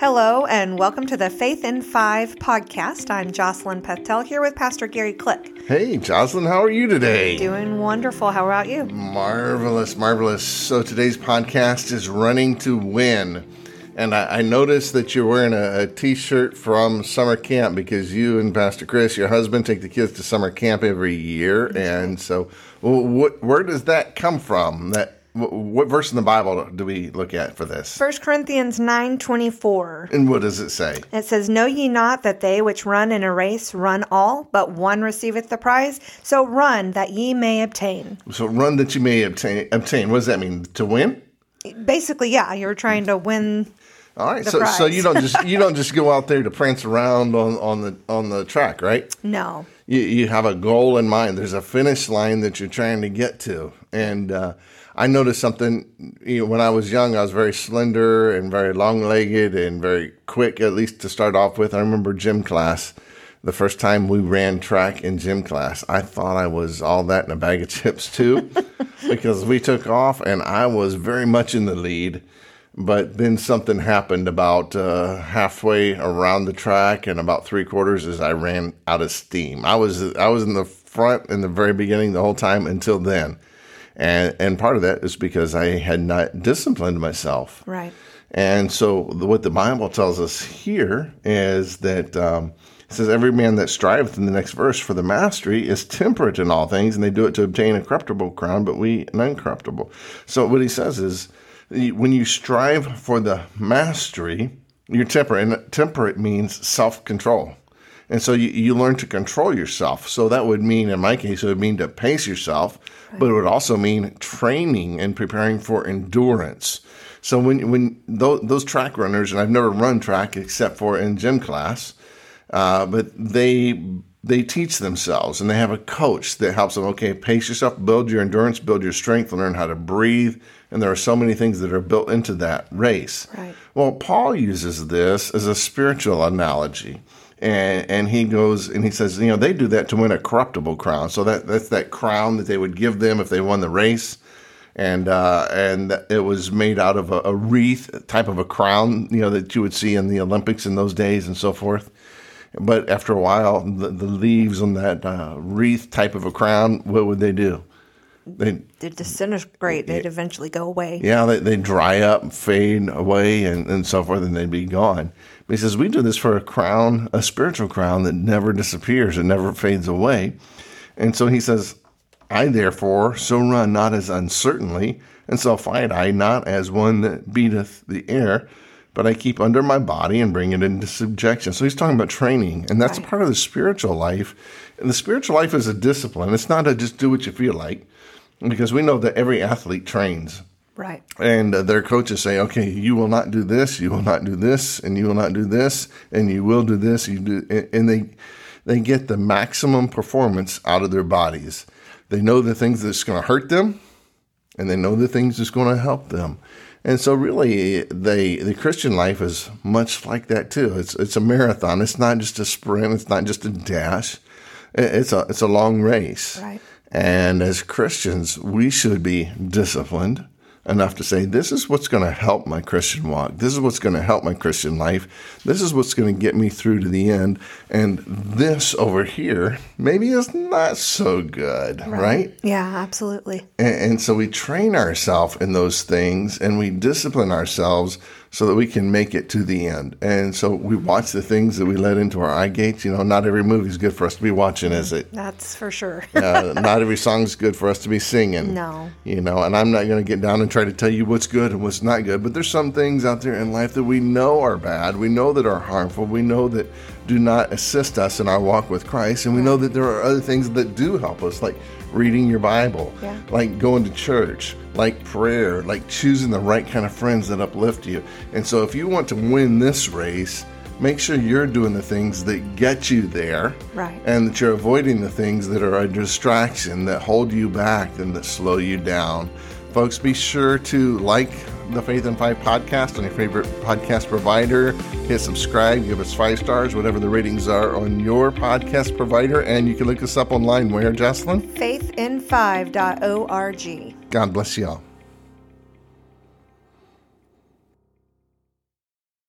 Hello, and welcome to the Faith in Five podcast. I'm Jocelyn Pethel here with Pastor Gary Click. Hey, Jocelyn, how are you today? Doing wonderful. How about you? Marvelous, marvelous. So today's podcast is Running to Win. And I, I noticed that you're wearing a a t-shirt from summer camp because you and Pastor Chris, your husband, take the kids to summer camp every year. And so, well, what, where does that come from? That what verse in the Bible do we look at for this? 1 Corinthians 9 24. And what does it say? It says, Know ye not that they which run in a race run all, but one receiveth the prize? So run that ye may obtain. So run that you may obtain. Obtain. What does that mean? To win? Basically, yeah, you're trying to win. All right. So so you don't just you don't just go out there to prance around on, on the on the track, right? No. you, you have a goal in mind. There's a finish line that you're trying to get to. And uh, I noticed something you know, when I was young. I was very slender and very long legged and very quick, at least to start off with. I remember gym class. The first time we ran track in gym class, I thought I was all that in a bag of chips too, because we took off and I was very much in the lead. But then something happened about uh, halfway around the track and about three quarters as I ran out of steam. I was I was in the front in the very beginning the whole time until then, and and part of that is because I had not disciplined myself. Right. And so, the, what the Bible tells us here is that um, it says, Every man that striveth in the next verse for the mastery is temperate in all things, and they do it to obtain a corruptible crown, but we an uncorruptible. So, what he says is, when you strive for the mastery, you're temperate. And temperate means self control. And so you, you learn to control yourself. So that would mean, in my case, it would mean to pace yourself, but it would also mean training and preparing for endurance. So when when those, those track runners, and I've never run track except for in gym class, uh, but they they teach themselves and they have a coach that helps them. Okay, pace yourself, build your endurance, build your strength, learn how to breathe. And there are so many things that are built into that race. Right. Well, Paul uses this as a spiritual analogy. And, and he goes and he says, you know, they do that to win a corruptible crown. So that, that's that crown that they would give them if they won the race. And uh, and it was made out of a, a wreath type of a crown, you know, that you would see in the Olympics in those days and so forth. But after a while, the, the leaves on that uh, wreath type of a crown, what would they do? They They'd disintegrate. They'd eventually go away. yeah, they, they dry up, fade away, and, and so forth, and they'd be gone. But he says, We do this for a crown, a spiritual crown that never disappears, it never fades away. And so he says, I therefore so run not as uncertainly, and so fight I not as one that beateth the air, but I keep under my body and bring it into subjection. So he's talking about training, and that's Right. part of the spiritual life. And the spiritual life is a discipline. It's not a just do what you feel like, because we know that every athlete trains Right. and uh, their coaches say, "Okay, you will not do this, you will not do this, and you will not do this, and you will do this." You do, and- and they they get the maximum performance out of their bodies. They know the things that's going to hurt them, and they know the things that's going to help them. And so, really, they the Christian life is much like that too. It's it's a marathon. It's not just a sprint. It's not just a dash. It's a it's a long race. Right. And as Christians, we should be disciplined enough to say, this is what's going to help my Christian walk. This is what's going to help my Christian life. This is what's going to get me through to the end. And this over here maybe is not so good, right? Yeah, absolutely. And, and so we train ourselves in those things and we discipline ourselves so that we can make it to the end. And so we watch the things that we let into our eye gates. You know, not every movie is good for us to be watching, is it? That's for sure. uh, not every song is good for us to be singing. No. You know, and I'm not going to get down and try to tell you what's good and what's not good, but there's some things out there in life that we know are bad. We know that are harmful. We know that do not assist us in our walk with Christ. And we know that there are other things that do help us, like reading your Bible, Yeah. like going to church, like prayer, like choosing the right kind of friends that uplift you. And so if you want to win this race, make sure you're doing the things that get you there Right. and that you're avoiding the things that are a distraction that hold you back and that slow you down. Folks, be sure to like the Faith in Five podcast on your favorite podcast provider. Hit subscribe, give us five stars, whatever the ratings are on your podcast provider. And you can look us up online. Where, Jocelyn? Faithin5.org. God bless you all.